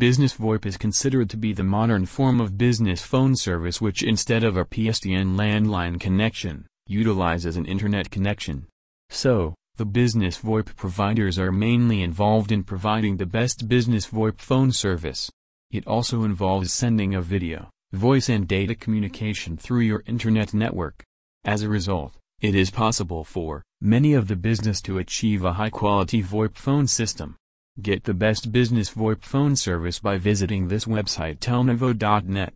Business VoIP is considered to be the modern form of business phone service which instead of a PSTN landline connection, utilizes an internet connection. So, the business VoIP providers are mainly involved in providing the best business VoIP phone service. It also involves sending a video, voice and data communication through your internet network. As a result, it is possible for many of the business to achieve a high-quality VoIP phone system. Get the best business VoIP phone service by visiting this website telnovo.net.